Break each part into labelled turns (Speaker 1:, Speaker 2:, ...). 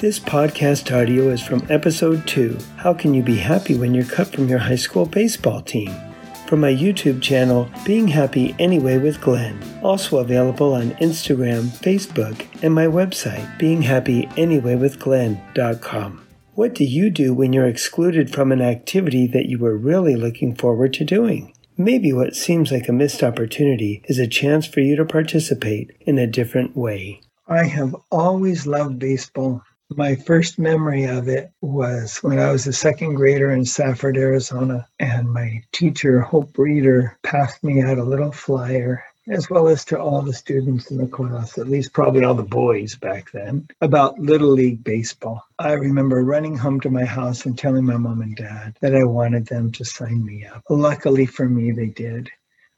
Speaker 1: This podcast audio is from episode 2 How Can You Be Happy When You're Cut from Your High School Baseball Team? From my YouTube channel, Being Happy Anyway with Glenn. Also available on Instagram, Facebook, and my website, beinghappyanyway.withglenn.com. What do you do when you're excluded from an activity that you were really looking forward to doing? Maybe what seems like a missed opportunity is a chance for you to participate in a different way.
Speaker 2: I have always loved baseball. My first memory of it was when I was a second grader in Safford, Arizona, and my teacher, Hope Reeder, passed me out a little flyer as well as to all the students in the class, at least probably all the boys back then, about Little League Baseball. I remember running home to my house and telling my mom and dad that I wanted them to sign me up. Luckily for me, they did.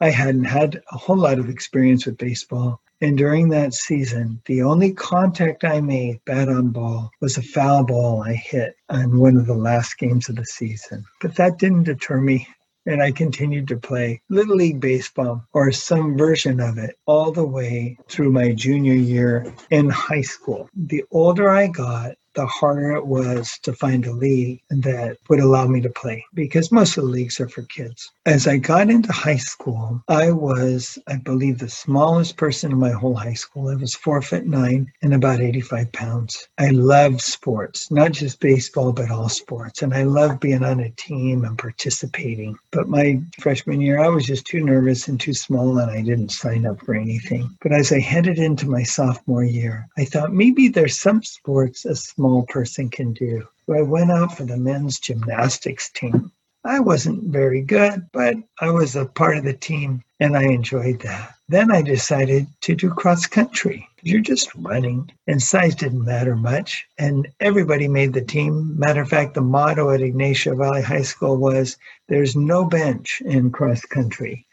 Speaker 2: I hadn't had a whole lot of experience with baseball. And during that season, the only contact I made, bat on ball, was a foul ball I hit on one of the last games of the season. But that didn't deter me and I continued to play Little League Baseball or some version of it all the way through my junior year in high school. The older I got, the harder it was to find a league that would allow me to play because most of the leagues are for kids. As I got into high school, I was, I believe, the smallest person in my whole high school. I was four foot nine and about 85 pounds. I loved sports, not just baseball, but all sports. And I loved being on a team and participating. But my freshman year, I was just too nervous and too small, and I didn't sign up for anything. But as I headed into my sophomore year, I thought maybe there's some sports a small person can do. I went out for the men's gymnastics team. I wasn't very good, but I was a part of the team and I enjoyed that. Then I decided to do cross country. You're just running, and size didn't matter much. And everybody made the team. Matter of fact, the motto at Ignacio Valley High School was there's no bench in cross country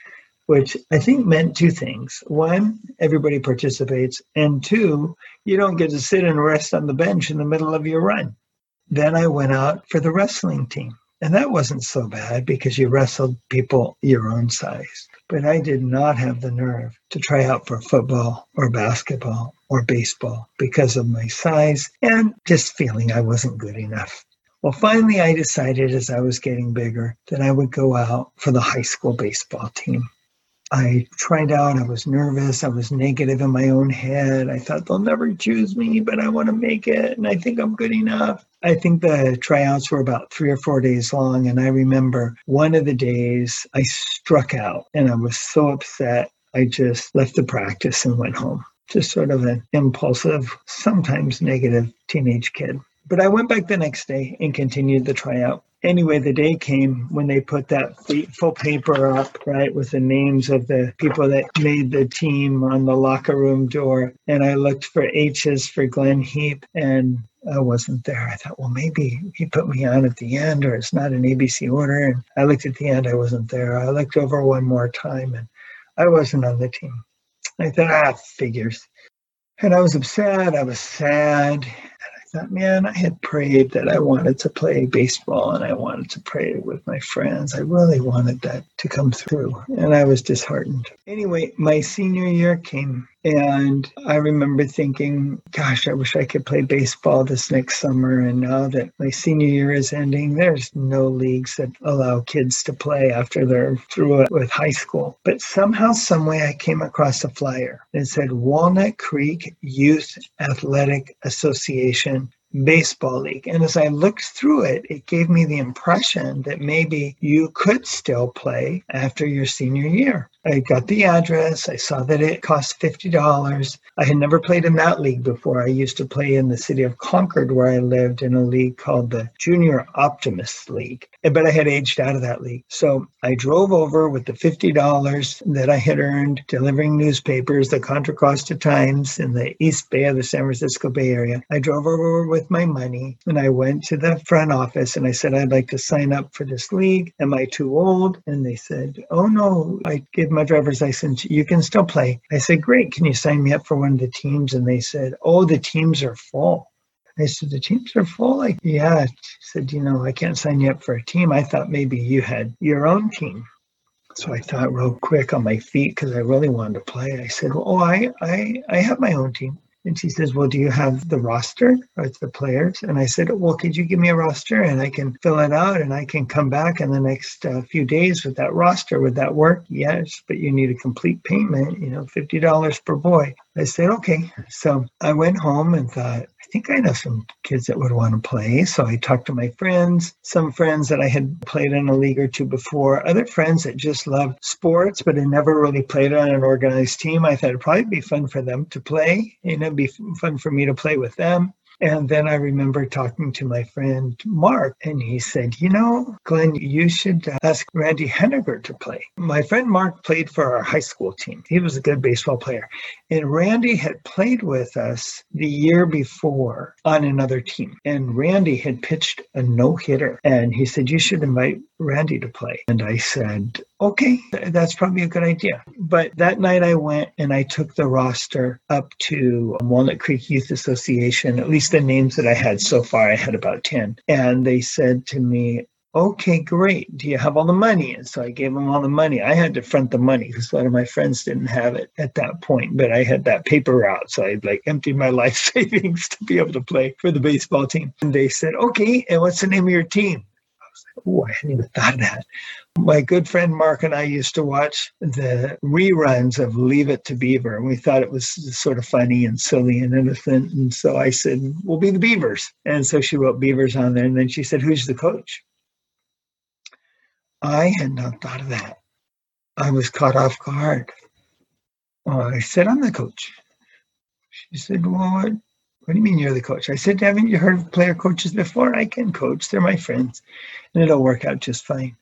Speaker 2: which I think meant two things. One, everybody participates, and two, you don't get to sit and rest on the bench in the middle of your run. Then I went out for the wrestling team, and that wasn't so bad because you wrestled people your own size. But I did not have the nerve to try out for football or basketball or baseball because of my size and just feeling I wasn't good enough. Well, finally, I decided as I was getting bigger that I would go out for the high school baseball team. I tried out. I was nervous. I was negative in my own head. I thought they'll never choose me, but I want to make it. And I think I'm good enough. I think the tryouts were about three or four days long. And I remember one of the days I struck out and I was so upset. I just left the practice and went home. Just sort of an impulsive, sometimes negative teenage kid. But I went back the next day and continued the tryout anyway, the day came when they put that full paper up, right, with the names of the people that made the team on the locker room door. And I looked for H's for Glenn Heap, and I wasn't there. I thought, well, maybe he put me on at the end, or it's not an ABC order. And I looked at the end, I wasn't there. I looked over one more time, and I wasn't on the team. I thought, ah, figures. And I was upset. I was sad thought, man, I had prayed that I wanted to play baseball and I wanted to pray with my friends. I really wanted that to come through. And I was disheartened. Anyway, my senior year came and I remember thinking, gosh, I wish I could play baseball this next summer. And now that my senior year is ending, there's no leagues that allow kids to play after they're through it with high school. But somehow, someway, I came across a flyer that said Walnut Creek Youth Athletic Association baseball league. And as I looked through it, it gave me the impression that maybe you could still play after your senior year. I got the address. I saw that it cost $50. I had never played in that league before. I used to play in the city of Concord, where I lived, in a league called the Junior Optimist League. But I had aged out of that league. So I drove over with the $50 that I had earned delivering newspapers, the Contra Costa Times in the East Bay of the San Francisco Bay Area. I drove over with my money and I went to the front office and I said, I'd like to sign up for this league. Am I too old? And they said, Oh, no, I give my driver's license, you can still play. I said, Great. Can you sign me up for one of the teams? And they said, Oh, the teams are full. I said, The teams are full? Like, yeah. She said, You know, I can't sign you up for a team. I thought maybe you had your own team. So I thought real quick on my feet because I really wanted to play. I said, Oh, I, I, I have my own team. And she says, Well, do you have the roster or the players? And I said, Well, could you give me a roster and I can fill it out and I can come back in the next uh, few days with that roster? Would that work? Yes, but you need a complete payment, you know, $50 per boy. I said, Okay. So I went home and thought, think I know some kids that would want to play. So I talked to my friends, some friends that I had played in a league or two before, other friends that just loved sports but had never really played on an organized team. I thought it'd probably be fun for them to play. Know, it'd be fun for me to play with them. And then I remember talking to my friend Mark, and he said, You know, Glenn, you should ask Randy Henniger to play. My friend Mark played for our high school team. He was a good baseball player. And Randy had played with us the year before on another team. And Randy had pitched a no hitter. And he said, You should invite Randy to play. And I said, okay, that's probably a good idea. But that night I went and I took the roster up to Walnut Creek Youth Association, at least the names that I had so far, I had about 10. And they said to me, okay, great. Do you have all the money? And so I gave them all the money. I had to front the money because a lot of my friends didn't have it at that point, but I had that paper route. So I'd like emptied my life savings to be able to play for the baseball team. And they said, okay, and what's the name of your team? Oh, I hadn't even thought of that. My good friend Mark and I used to watch the reruns of Leave It to Beaver, and we thought it was sort of funny and silly and innocent. And so I said, We'll be the Beavers. And so she wrote Beavers on there. And then she said, Who's the coach? I had not thought of that. I was caught off guard. I said, I'm the coach. She said, Well, what, what do you mean you're the coach? I said, Haven't you heard of player coaches before? I can coach. They're my friends. And it'll work out just fine.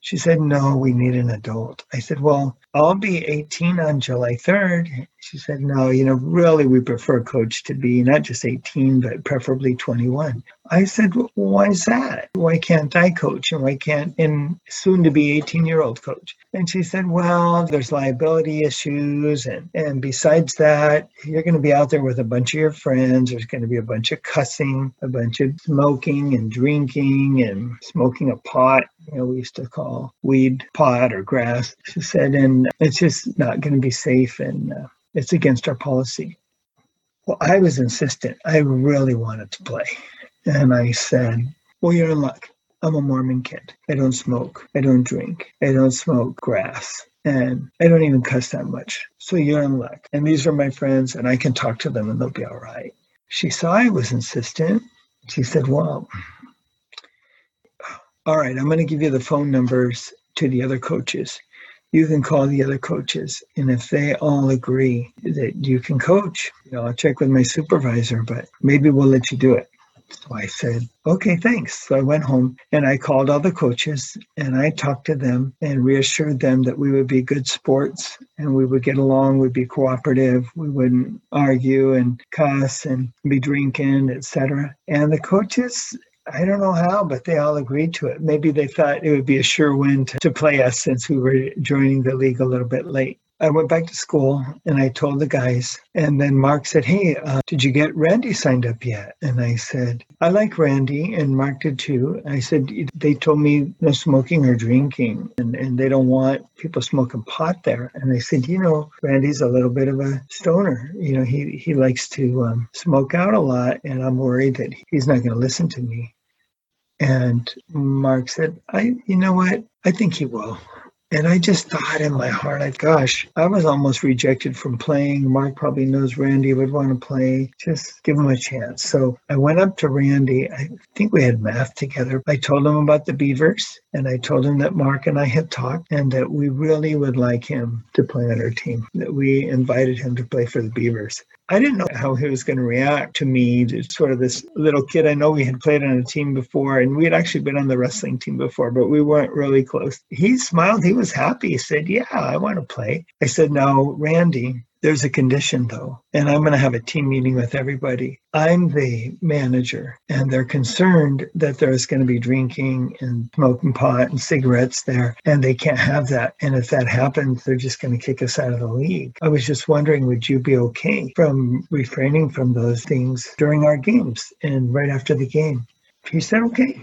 Speaker 2: She said, No, we need an adult. I said, Well, I'll be 18 on July 3rd. She said, No, you know, really, we prefer coach to be not just 18, but preferably 21. I said, well, Why is that? Why can't I coach? And why can't in soon to be 18 year old coach? And she said, Well, there's liability issues. And, and besides that, you're going to be out there with a bunch of your friends. There's going to be a bunch of cussing, a bunch of smoking and drinking and smoking a pot you know, we used to call weed pot or grass. She said, and it's just not going to be safe and uh, it's against our policy. Well, I was insistent. I really wanted to play. And I said, Well, you're in luck. I'm a Mormon kid. I don't smoke. I don't drink. I don't smoke grass. And I don't even cuss that much. So you're in luck. And these are my friends, and I can talk to them and they'll be all right. She saw I was insistent. She said, Well, all right, I'm going to give you the phone numbers to the other coaches. You can call the other coaches, and if they all agree that you can coach, you know, I'll check with my supervisor, but maybe we'll let you do it. So I said, okay, thanks. So I went home and I called all the coaches and I talked to them and reassured them that we would be good sports and we would get along, we'd be cooperative, we wouldn't argue and cuss and be drinking, etc. And the coaches I don't know how, but they all agreed to it. Maybe they thought it would be a sure win to, to play us since we were joining the league a little bit late. I went back to school and I told the guys. And then Mark said, Hey, uh, did you get Randy signed up yet? And I said, I like Randy, and Mark did too. I said, They told me no smoking or drinking, and, and they don't want people smoking pot there. And I said, You know, Randy's a little bit of a stoner. You know, he, he likes to um, smoke out a lot, and I'm worried that he's not going to listen to me. And Mark said, I, you know what? I think he will. And I just thought in my heart, I, gosh, I was almost rejected from playing. Mark probably knows Randy would want to play. Just give him a chance. So I went up to Randy. I think we had math together. I told him about the Beavers and I told him that Mark and I had talked and that we really would like him to play on our team, that we invited him to play for the Beavers. I didn't know how he was going to react to me, sort of this little kid. I know we had played on a team before and we had actually been on the wrestling team before, but we weren't really close. He smiled. He was happy. He said, Yeah, I want to play. I said, No, Randy, there's a condition though, and I'm going to have a team meeting with everybody. I'm the manager, and they're concerned that there's going to be drinking and smoking pot and cigarettes there, and they can't have that. And if that happens, they're just going to kick us out of the league. I was just wondering, would you be okay from refraining from those things during our games and right after the game? He said, okay.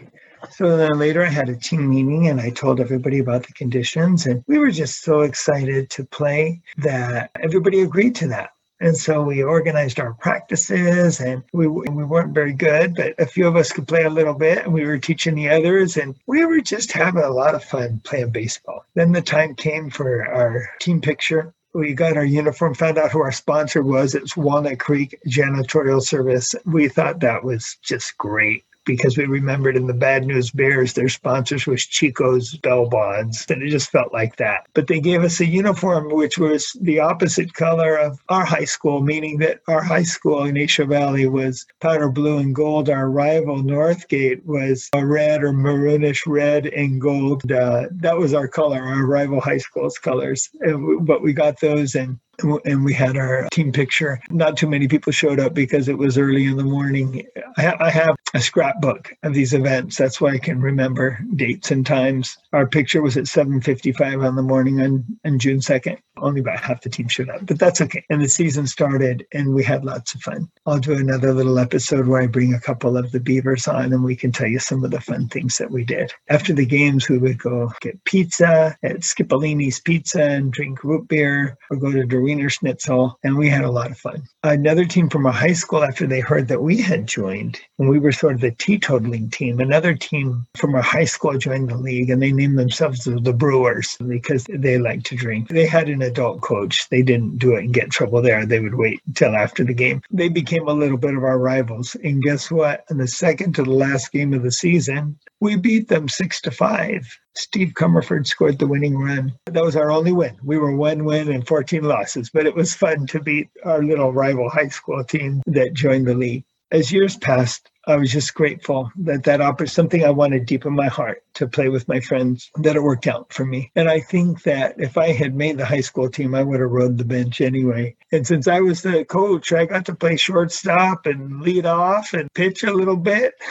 Speaker 2: So then later I had a team meeting and I told everybody about the conditions and we were just so excited to play that everybody agreed to that. And so we organized our practices and we, we weren't very good, but a few of us could play a little bit and we were teaching the others and we were just having a lot of fun playing baseball. Then the time came for our team picture we got our uniform, found out who our sponsor was. It's Walnut Creek Janitorial Service. We thought that was just great because we remembered in the Bad News Bears, their sponsors was Chico's Bail Bonds, and it just felt like that. But they gave us a uniform which was the opposite color of our high school, meaning that our high school in Ignacio Valley was powder blue and gold. Our rival Northgate was a red or maroonish red and gold. Uh, that was our color, our rival high school's colors. but we got those and and we had our team picture. Not too many people showed up because it was early in the morning. I, ha- I, have a scrapbook of these events. That's why I can remember dates and times. Our picture was at 7:55 on the morning on, on June 2nd. Only about half the team showed up, but that's okay. And the season started, and we had lots of fun. I'll do another little episode where I bring a couple of the Beavers on, and we can tell you some of the fun things that we did. After the games, we would go get pizza at Skipolini's Pizza and drink root beer, or go to Wiener Schnitzel, and we had a lot of fun. Another team from our high school, after they heard that we had joined, and we were sort of the teetotaling team, another team from our high school joined the league, and they named themselves the Brewers because they like to drink. They had an adult coach. They didn't do it and get trouble there. They would wait until after the game. They became a little bit of our rivals. And guess what? In the second to the last game of the season, we beat them six to five. Steve Comerford scored the winning run. That was our only win. We were one win and 14 losses, but it was fun to beat our little rival high school team that joined the league. As years passed, I was just grateful that that offered something I wanted deep in my heart to play with my friends, that it worked out for me. And I think that if I had made the high school team, I would have rode the bench anyway. And since I was the coach, I got to play shortstop and lead off and pitch a little bit.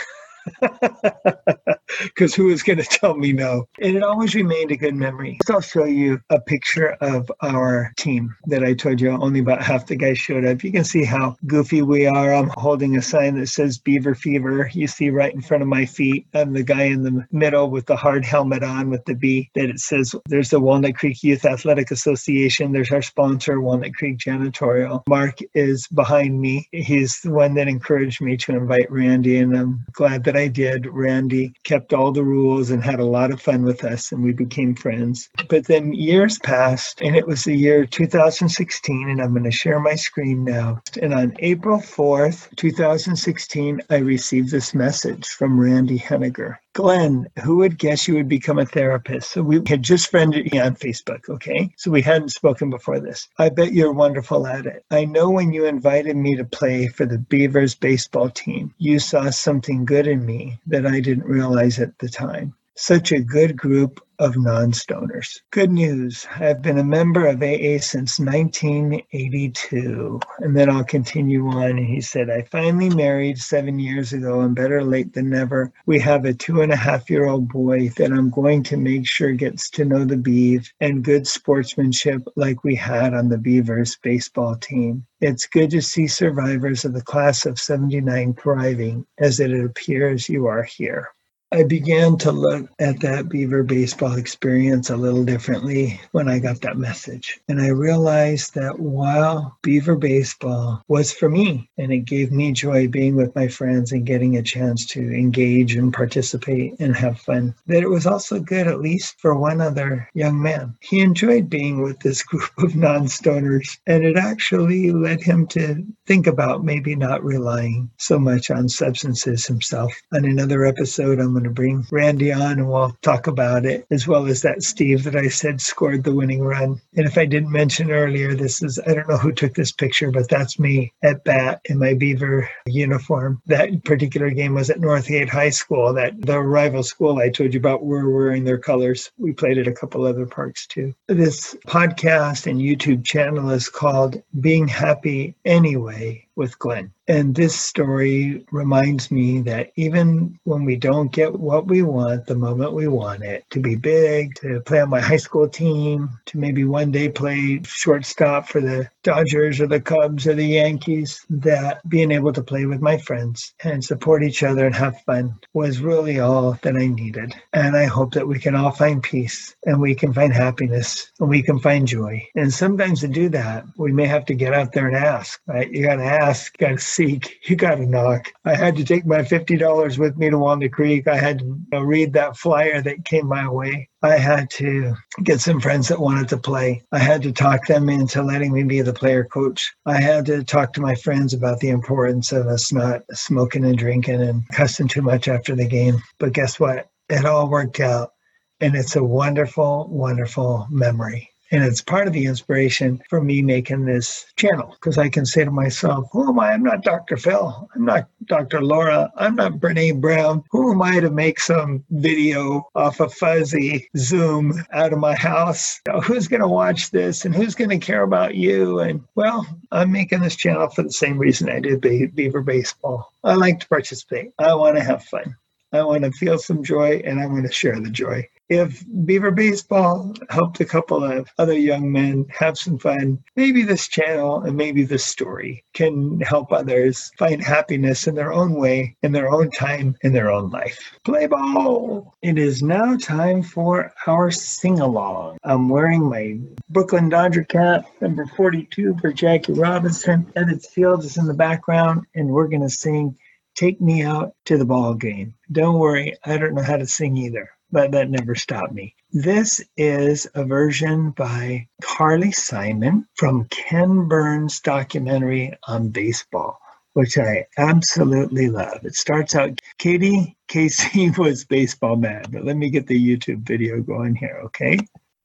Speaker 2: because who is going to tell me no? And it always remained a good memory. I'll show you a picture of our team that I told you only about half the guys showed up. You can see how goofy we are. I'm holding a sign that says Beaver Fever. You see right in front of my feet. I'm the guy in the middle with the hard helmet on with the B that it says there's the Walnut Creek Youth Athletic Association. There's our sponsor, Walnut Creek Janitorial. Mark is behind me. He's the one that encouraged me to invite Randy, and I'm glad that I did. Randy kept all the rules and had a lot of fun with us, and we became friends. But then years passed, and it was the year 2016, and I'm going to share my screen now. And on April 4th, 2016, I received this message from Randy Henniger. Glenn, who would guess you would become a therapist? So we had just friended you on Facebook, okay? So we hadn't spoken before this. I bet you're wonderful at it. I know when you invited me to play for the Beavers baseball team, you saw something good in me that I didn't realize at the time. Such a good group of non stoners. Good news I've been a member of AA since 1982. And then I'll continue on. He said, I finally married seven years ago, and better late than never. We have a two and a half year old boy that I'm going to make sure gets to know the Beeve and good sportsmanship like we had on the Beavers baseball team. It's good to see survivors of the class of 79 thriving as it appears you are here. I began to look at that Beaver baseball experience a little differently when I got that message. And I realized that while Beaver baseball was for me, and it gave me joy being with my friends and getting a chance to engage and participate and have fun, that it was also good, at least for one other young man. He enjoyed being with this group of non stoners, and it actually led him to think about maybe not relying so much on substances himself. On another episode, I'm going to bring Randy on and we'll talk about it, as well as that Steve that I said scored the winning run. And if I didn't mention earlier, this is, I don't know who took this picture, but that's me at bat in my Beaver uniform. That particular game was at Northgate High School, that the rival school I told you about were wearing their colors. We played at a couple other parks too. This podcast and YouTube channel is called Being Happy Anyway with Glenn. And this story reminds me that even when we don't get what we want the moment we want it, to be big, to play on my high school team, to maybe one day play shortstop for the Dodgers or the Cubs or the Yankees, that being able to play with my friends and support each other and have fun was really all that I needed. And I hope that we can all find peace and we can find happiness and we can find joy. And sometimes to do that, we may have to get out there and ask, right? You got to ask, got to seek, you got to knock. I had to take my $50 with me to Walnut Creek. I had to read that flyer that came my way. I had to get some friends that wanted to play. I had to talk them into letting me be the player coach. I had to talk to my friends about the importance of us not smoking and drinking and cussing too much after the game. But guess what? It all worked out. And it's a wonderful, wonderful memory. And it's part of the inspiration for me making this channel because I can say to myself, Who am I? I'm not Dr. Phil. I'm not Dr. Laura. I'm not Brene Brown. Who am I to make some video off a fuzzy Zoom out of my house? You know, who's going to watch this and who's going to care about you? And well, I'm making this channel for the same reason I did Beaver Baseball. I like to participate, I want to have fun. I want to feel some joy and I want to share the joy. If Beaver Baseball helped a couple of other young men have some fun, maybe this channel and maybe this story can help others find happiness in their own way, in their own time, in their own life. Play ball! It is now time for our sing along. I'm wearing my Brooklyn Dodger cap, number 42 for Jackie Robinson. Edith Fields is in the background, and we're going to sing Take Me Out to the Ball Game. Don't worry, I don't know how to sing either, but that never stopped me. This is a version by Carly Simon from Ken Burns' documentary on baseball, which I absolutely love. It starts out Katie Casey was baseball mad, but let me get the YouTube video going here, okay?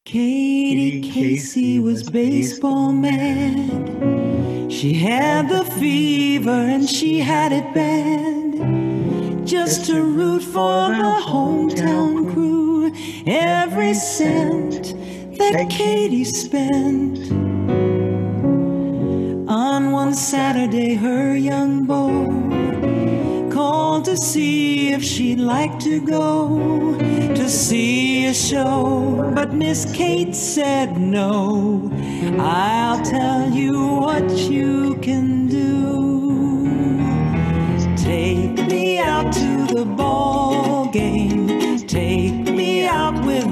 Speaker 3: Katie Casey was baseball mad. She had the fever and she had it bad. Just to root for the hometown. Every cent that Katie spent. On one Saturday, her young beau called to see if she'd like to go to see a show. But Miss Kate said no. I'll tell you what you can do. Take me out to the ball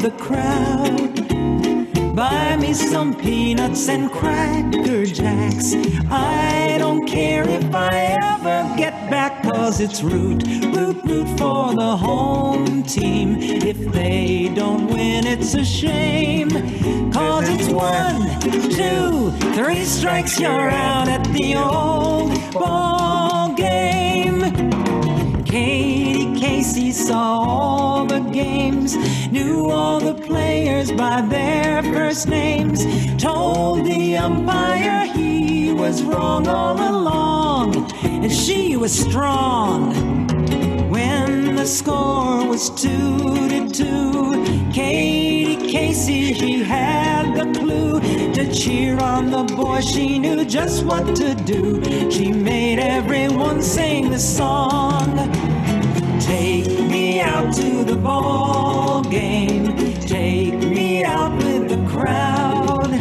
Speaker 3: the crowd. Buy me some peanuts and cracker jacks. I don't care if I ever get back, cause it's root, root, root for the home team. If they don't win, it's a shame. Cause it's one, two, three strikes, you're out at the old ball Casey saw all the games, knew all the players by their first names, told the umpire he was wrong all along, and she was strong. When the score was two to two, Katie Casey, she had the clue to cheer on the boy. She knew just what to do. She made everyone sing the song. Take me out to the ball game. Take me out with the crowd.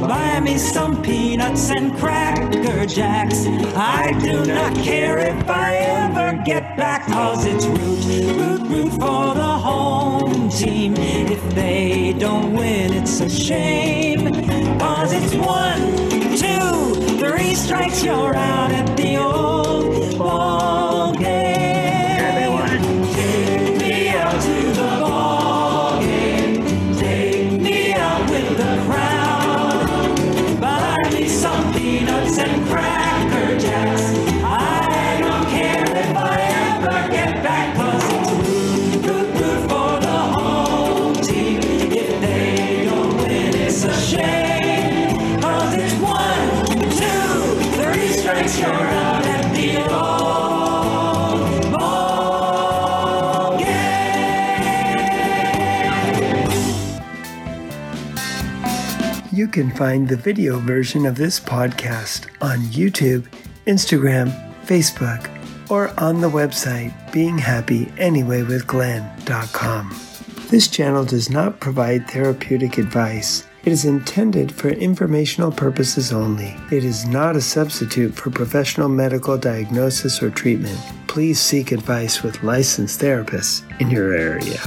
Speaker 3: Buy me some peanuts and cracker jacks. I do not care if I ever get back, cause it's root, root, root for the home team. If they don't win, it's a shame. Cause it's one, two, three strikes, you're out at the old
Speaker 1: can find the video version of this podcast on YouTube,
Speaker 2: Instagram, Facebook, or on the website beinghappyanyway.with.glenn.com. This channel does not provide therapeutic advice. It is intended for informational purposes only. It is not a substitute for professional medical diagnosis or treatment. Please seek advice with licensed therapists in your area.